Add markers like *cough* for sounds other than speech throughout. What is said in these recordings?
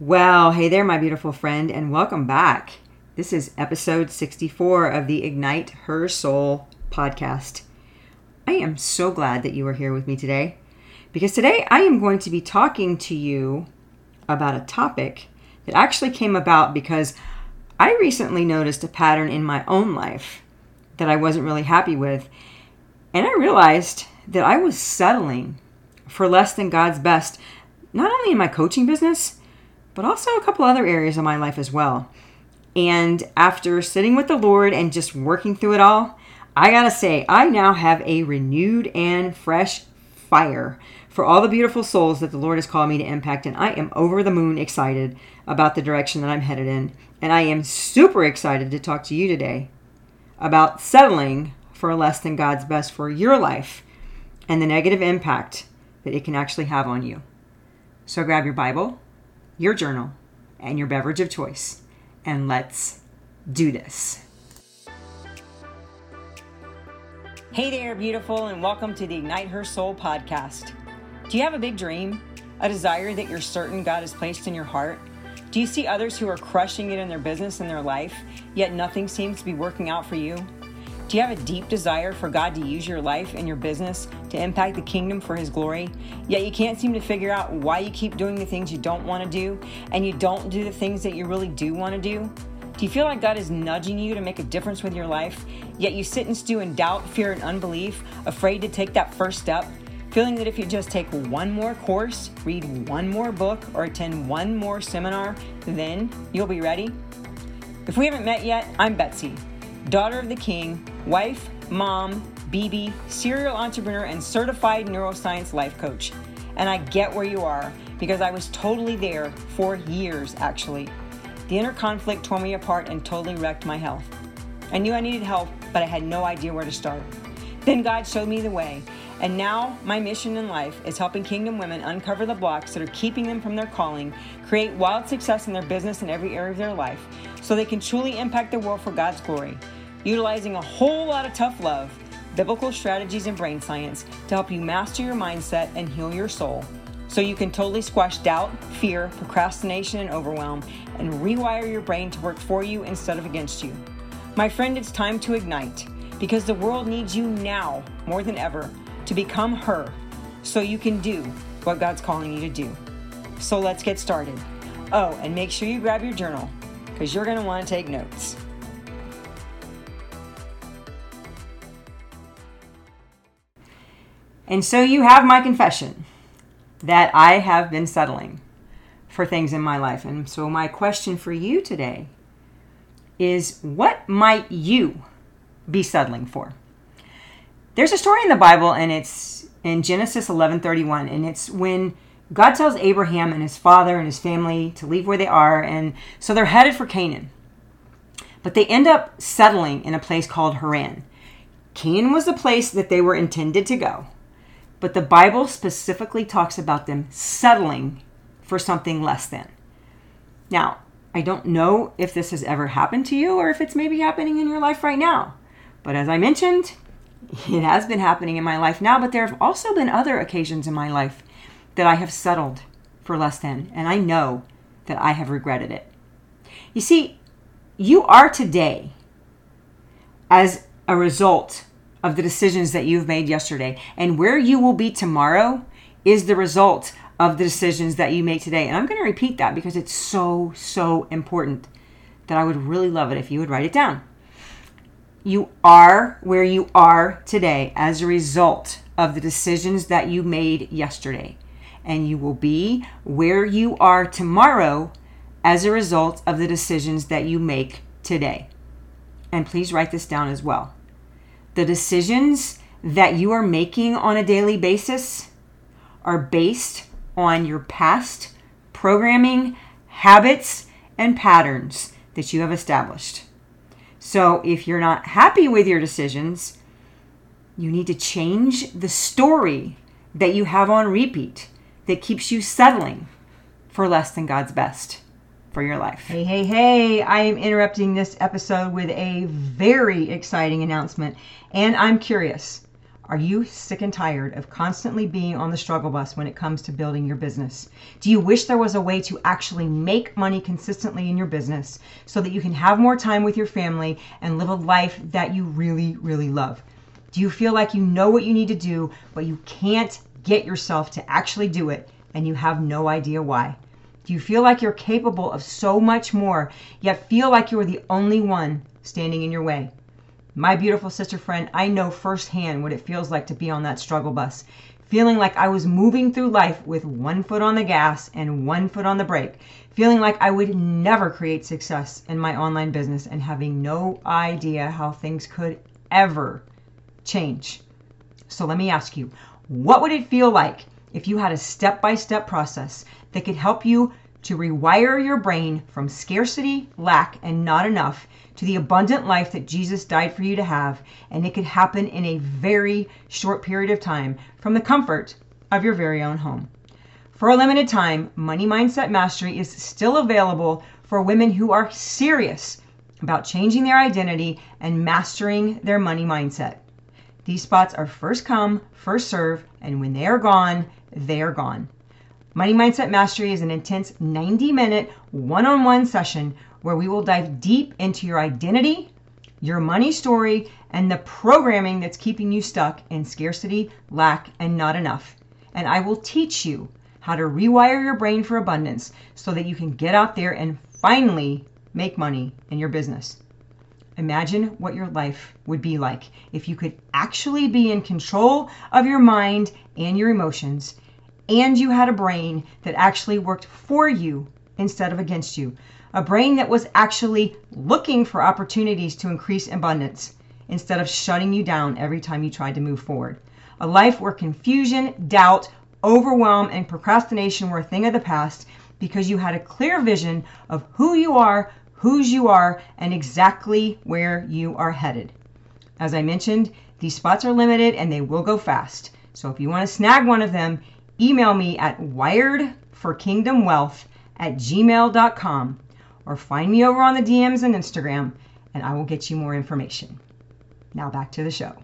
Well, hey there, my beautiful friend, and welcome back. This is episode 64 of the Ignite Her Soul podcast. I am so glad that you are here with me today because today I am going to be talking to you about a topic that actually came about because I recently noticed a pattern in my own life that I wasn't really happy with. And I realized that I was settling for less than God's best, not only in my coaching business, but also a couple other areas of my life as well. And after sitting with the Lord and just working through it all, I gotta say, I now have a renewed and fresh fire for all the beautiful souls that the Lord has called me to impact. And I am over the moon excited about the direction that I'm headed in. And I am super excited to talk to you today about settling for less than God's best for your life and the negative impact that it can actually have on you. So grab your Bible, your journal, and your beverage of choice, and let's do this. Hey there, beautiful, and welcome to the Ignite Her Soul podcast. Do you have a big dream? A desire that you're certain God has placed in your heart? Do you see others who are crushing it in their business and their life, yet nothing seems to be working out for you? Do you have a deep desire for God to use your life and your business to impact the kingdom for His glory, yet you can't seem to figure out why you keep doing the things you don't want to do and you don't do the things that you really do want to do? Do you feel like God is nudging you to make a difference with your life, yet you sit and stew in doubt, fear, and unbelief, afraid to take that first step? Feeling that if you just take one more course, read one more book, or attend one more seminar, then you'll be ready? If we haven't met yet, I'm Betsy, daughter of the King, wife, mom, BB, serial entrepreneur, and certified neuroscience life coach. And I get where you are because I was totally there for years, actually. The inner conflict tore me apart and totally wrecked my health. I knew I needed help, but I had no idea where to start. Then God showed me the way and now, my mission in life is helping Kingdom women uncover the blocks that are keeping them from their calling, create wild success in their business and every area of their life, so they can truly impact the world for God's glory, utilizing a whole lot of tough love, biblical strategies, and brain science to help you master your mindset and heal your soul. So you can totally squash doubt, fear, procrastination, and overwhelm, and rewire your brain to work for you instead of against you. My friend, it's time to ignite because the world needs you now more than ever to become her so you can do what God's calling you to do. So let's get started. Oh, and make sure you grab your journal because you're going to want to take notes. And so you have my confession that I have been settling for things in my life. And so my question for you today is what might you be settling for? There's a story in the Bible, and it's in Genesis 11:31, and it's when God tells Abraham and his father and his family to leave where they are, and so they're headed for Canaan. But they end up settling in a place called Haran. Canaan was the place that they were intended to go, but the Bible specifically talks about them settling for something less than. Now, I don't know if this has ever happened to you or if it's maybe happening in your life right now. But as I mentioned, it has been happening in my life now, but there have also been other occasions in my life that I have settled for less than, and I know that I have regretted it. You see, you are today as a result of the decisions that you've made yesterday, and where you will be tomorrow is the result of the decisions that you make today. And I'm going to repeat that because it's so, so important that I would really love it if you would write it down. You are where you are today as a result of the decisions that you made yesterday. And you will be where you are tomorrow as a result of the decisions that you make today. And please write this down as well. The decisions that you are making on a daily basis are based on your past programming, habits, and patterns that you have established. So if you're not happy with your decisions, you need to change the story that you have on repeat that keeps you settling for less than God's best for your life. Hey, hey, hey, I am interrupting this episode with a very exciting announcement, and I'm curious. Are you sick and tired of constantly being on the struggle bus when it comes to building your business? Do you wish there was a way to actually make money consistently in your business so that you can have more time with your family and live a life that you really, really love? Do you feel like you know what you need to do, but you can't get yourself to actually do it and you have no idea why? Do you feel like you're capable of so much more, yet feel like you are the only one standing in your way? My beautiful sister friend, I know firsthand what it feels like to be on that struggle bus, feeling like I was moving through life with one foot on the gas and one foot on the brake, feeling like I would never create success in my online business and having no idea how things could ever change. So let me ask you, what would it feel like if you had a step by step process that could help you to rewire your brain from scarcity, lack, and not enough to the abundant life that Jesus died for you to have, and it could happen in a very short period of time from the comfort of your very own home. For a limited time, Money Mindset Mastery is still available for women who are serious about changing their identity and mastering their money mindset. These spots are first come, first serve, and when they are gone, they are gone. Money Mindset Mastery is an intense 90 minute one on one session where we will dive deep into your identity, your money story, and the programming that's keeping you stuck in scarcity, lack, and not enough. And I will teach you how to rewire your brain for abundance so that you can get out there and finally make money in your business. Imagine what your life would be like if you could actually be in control of your mind and your emotions, and you had a brain that actually worked for you instead of against you a brain that was actually looking for opportunities to increase abundance instead of shutting you down every time you tried to move forward. A life where confusion, doubt, overwhelm, and procrastination were a thing of the past because you had a clear vision of who you are, whose you are, and exactly where you are headed. As I mentioned, these spots are limited and they will go fast. So if you want to snag one of them, email me at wiredforkingdomwealth at gmail.com or find me over on the DMs and Instagram, and I will get you more information. Now back to the show.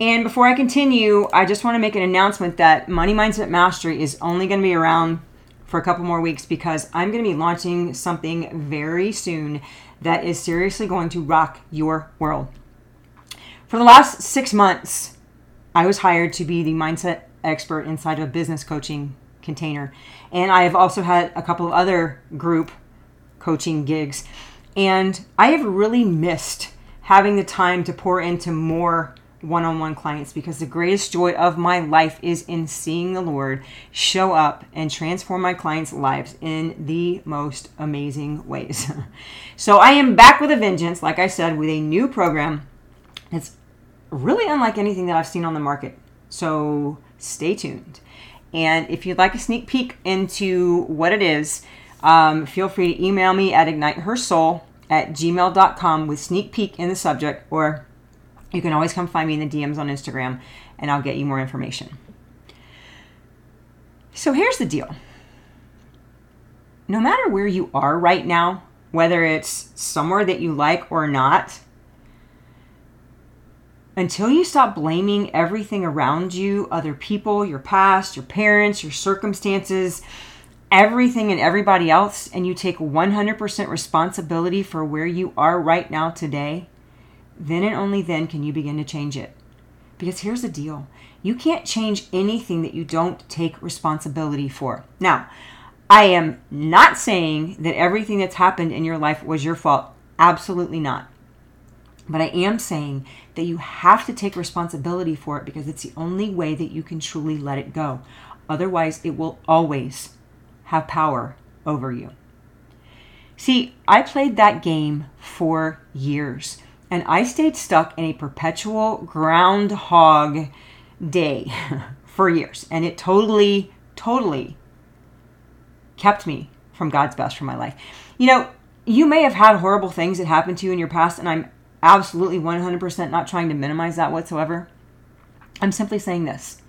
And before I continue, I just want to make an announcement that Money Mindset Mastery is only going to be around for a couple more weeks because I'm going to be launching something very soon that is seriously going to rock your world. For the last six months, I was hired to be the mindset expert inside of a business coaching container. And I have also had a couple of other group coaching gigs. And I have really missed having the time to pour into more one on one clients because the greatest joy of my life is in seeing the Lord show up and transform my clients' lives in the most amazing ways. *laughs* so I am back with a vengeance, like I said, with a new program that's really unlike anything that I've seen on the market. So stay tuned. And if you'd like a sneak peek into what it is, um, feel free to email me at ignitehersoul at gmail.com with sneak peek in the subject, or you can always come find me in the DMs on Instagram and I'll get you more information. So here's the deal no matter where you are right now, whether it's somewhere that you like or not, until you stop blaming everything around you other people, your past, your parents, your circumstances, everything and everybody else and you take 100% responsibility for where you are right now today, then and only then can you begin to change it. Because here's the deal you can't change anything that you don't take responsibility for. Now, I am not saying that everything that's happened in your life was your fault. Absolutely not. But I am saying that you have to take responsibility for it because it's the only way that you can truly let it go. Otherwise, it will always have power over you. See, I played that game for years and I stayed stuck in a perpetual groundhog day *laughs* for years. And it totally, totally kept me from God's best for my life. You know, you may have had horrible things that happened to you in your past, and I'm absolutely 100% not trying to minimize that whatsoever. I'm simply saying this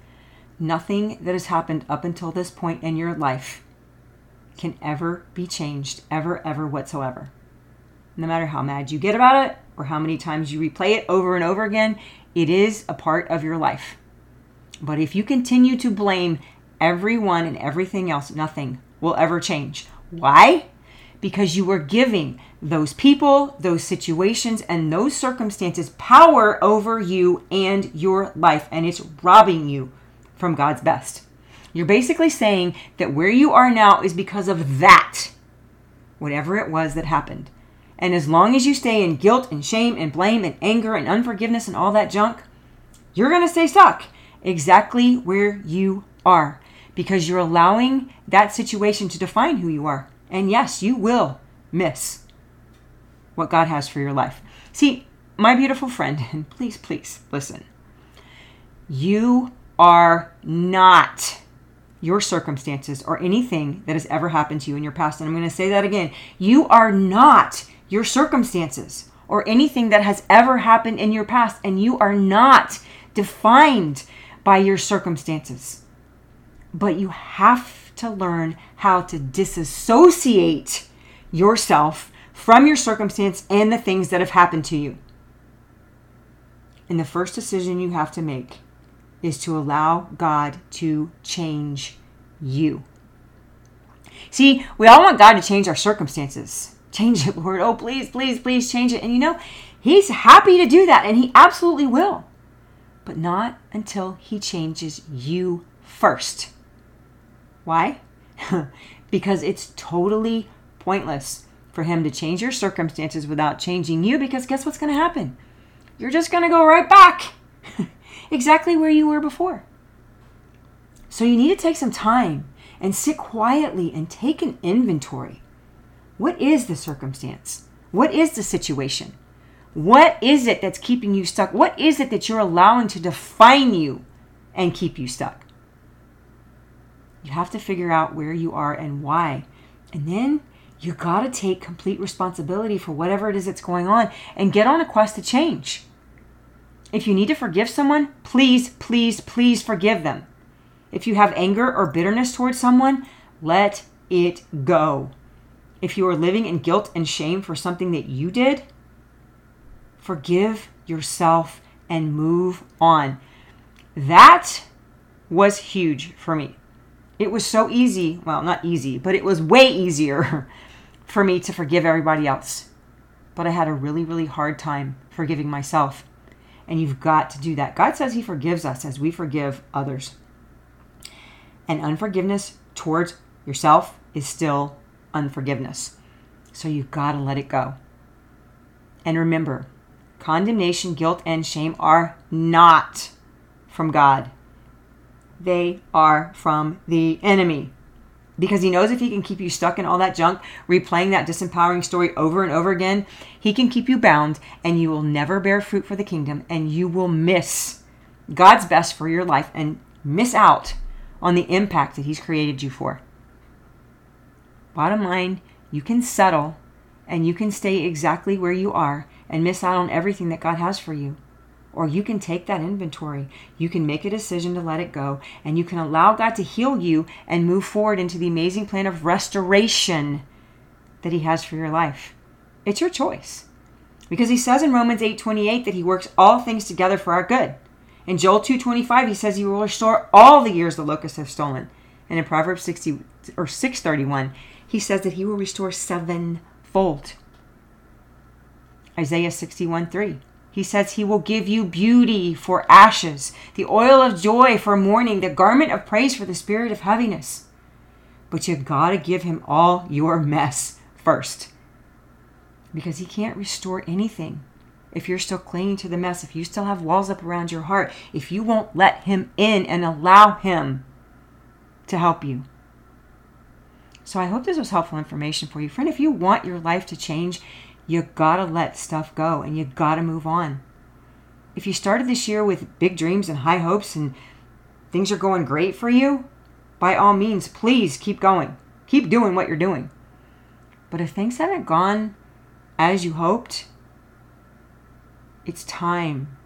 nothing that has happened up until this point in your life can ever be changed, ever, ever whatsoever. No matter how mad you get about it, or how many times you replay it over and over again, it is a part of your life. But if you continue to blame everyone and everything else, nothing will ever change. Why? Because you were giving those people, those situations, and those circumstances power over you and your life, and it's robbing you from God's best. You're basically saying that where you are now is because of that, whatever it was that happened. And as long as you stay in guilt and shame and blame and anger and unforgiveness and all that junk, you're going to stay stuck exactly where you are because you're allowing that situation to define who you are. And yes, you will miss what God has for your life. See, my beautiful friend, *laughs* and please, please listen. You are not your circumstances or anything that has ever happened to you in your past. And I'm going to say that again. You are not your circumstances or anything that has ever happened in your past. And you are not defined by your circumstances. But you have to learn how to disassociate yourself from your circumstance and the things that have happened to you. And the first decision you have to make is to allow God to change you. See, we all want God to change our circumstances. Change it, Lord. Oh, please, please, please change it. And you know, He's happy to do that, and He absolutely will. But not until He changes you first. Why? *laughs* because it's totally pointless for Him to change your circumstances without changing you, because guess what's going to happen? You're just going to go right back *laughs* exactly where you were before. So you need to take some time and sit quietly and take an inventory. What is the circumstance? What is the situation? What is it that's keeping you stuck? What is it that you're allowing to define you and keep you stuck? You have to figure out where you are and why. And then you got to take complete responsibility for whatever it is that's going on and get on a quest to change. If you need to forgive someone, please, please, please forgive them. If you have anger or bitterness towards someone, let it go. If you are living in guilt and shame for something that you did, forgive yourself and move on. That was huge for me. It was so easy, well, not easy, but it was way easier *laughs* for me to forgive everybody else. But I had a really, really hard time forgiving myself. And you've got to do that. God says He forgives us as we forgive others. And unforgiveness towards yourself is still unforgiveness. So you've got to let it go. And remember, condemnation, guilt, and shame are not from God, they are from the enemy because he knows if he can keep you stuck in all that junk, replaying that disempowering story over and over again, he can keep you bound and you will never bear fruit for the kingdom and you will miss God's best for your life and miss out on the impact that he's created you for. Bottom line, you can settle and you can stay exactly where you are and miss out on everything that God has for you. Or you can take that inventory. You can make a decision to let it go. And you can allow God to heal you and move forward into the amazing plan of restoration that He has for your life. It's your choice. Because He says in Romans 8 28 that He works all things together for our good. In Joel 2:25 he says he will restore all the years the locusts have stolen. And in Proverbs 60 or 631 he says that he will restore sevenfold. Isaiah 61 3 he says he will give you beauty for ashes, the oil of joy for mourning, the garment of praise for the spirit of heaviness. But you've gotta give him all your mess first. Because he can't restore anything if you're still clinging to the mess, if you still have walls up around your heart, if you won't let him in and allow him to help you. So I hope this was helpful information for you. Friend, if you want your life to change, you gotta let stuff go and you gotta move on. If you started this year with big dreams and high hopes and things are going great for you, by all means, please keep going. Keep doing what you're doing. But if things haven't gone as you hoped, it's time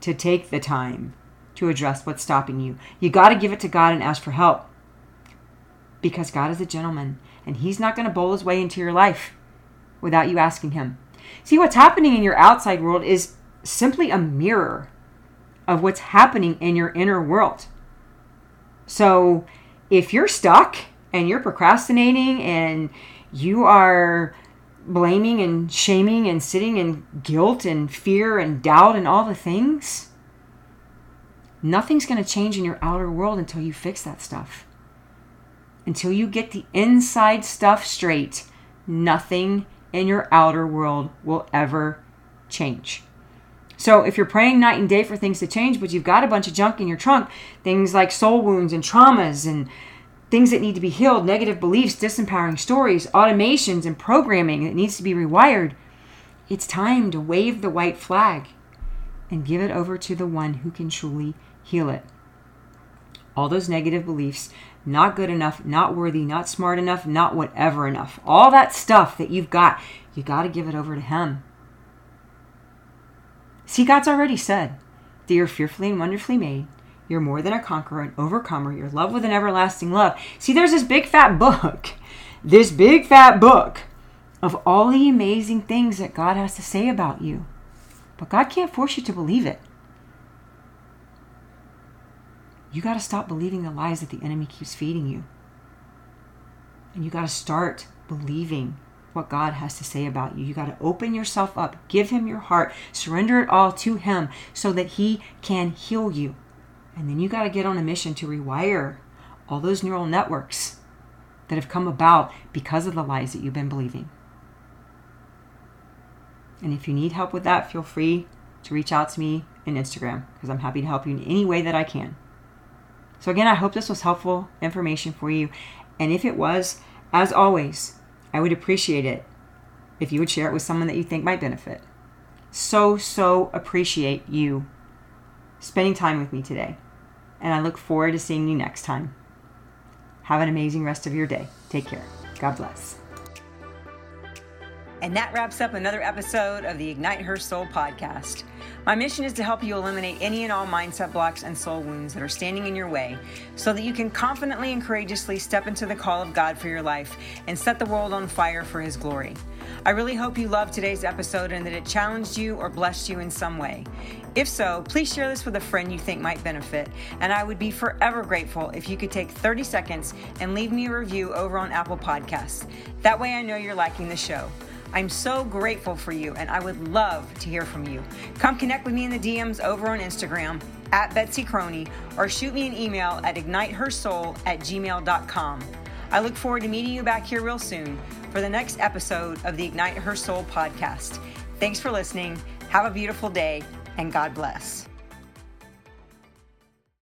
to take the time to address what's stopping you. You got to give it to God and ask for help. Because God is a gentleman and He's not going to bowl His way into your life without you asking him. See, what's happening in your outside world is simply a mirror of what's happening in your inner world. So if you're stuck and you're procrastinating and you are blaming and shaming and sitting in guilt and fear and doubt and all the things, nothing's going to change in your outer world until you fix that stuff. Until you get the inside stuff straight, nothing in your outer world will ever change. So if you're praying night and day for things to change, but you've got a bunch of junk in your trunk, things like soul wounds and traumas and things that need to be healed, negative beliefs, disempowering stories, automations, and programming that needs to be rewired, it's time to wave the white flag and give it over to the one who can truly heal it. All those negative beliefs, not good enough, not worthy, not smart enough, not whatever enough, all that stuff that you've got, you got to give it over to Him. See, God's already said that you're fearfully and wonderfully made you're more than a conqueror, an overcomer. You're loved with an everlasting love. See, there's this big fat book, *laughs* this big fat book of all the amazing things that God has to say about you. But God can't force you to believe it. You got to stop believing the lies that the enemy keeps feeding you. And you got to start believing what God has to say about you. You got to open yourself up, give Him your heart, surrender it all to Him so that He can heal you. And then you got to get on a mission to rewire all those neural networks that have come about because of the lies that you've been believing. And if you need help with that, feel free to reach out to me in Instagram because I'm happy to help you in any way that I can. So, again, I hope this was helpful information for you. And if it was, as always, I would appreciate it if you would share it with someone that you think might benefit. So, so appreciate you spending time with me today and I look forward to seeing you next time. Have an amazing rest of your day. Take care. God bless. And that wraps up another episode of the Ignite Her Soul podcast. My mission is to help you eliminate any and all mindset blocks and soul wounds that are standing in your way so that you can confidently and courageously step into the call of God for your life and set the world on fire for His glory. I really hope you loved today's episode and that it challenged you or blessed you in some way. If so, please share this with a friend you think might benefit. And I would be forever grateful if you could take 30 seconds and leave me a review over on Apple Podcasts. That way I know you're liking the show. I'm so grateful for you and I would love to hear from you. Come connect with me in the DMs over on Instagram at Betsy Croney or shoot me an email at ignitehersoul at gmail.com. I look forward to meeting you back here real soon for the next episode of the Ignite Her Soul podcast. Thanks for listening. Have a beautiful day and God bless.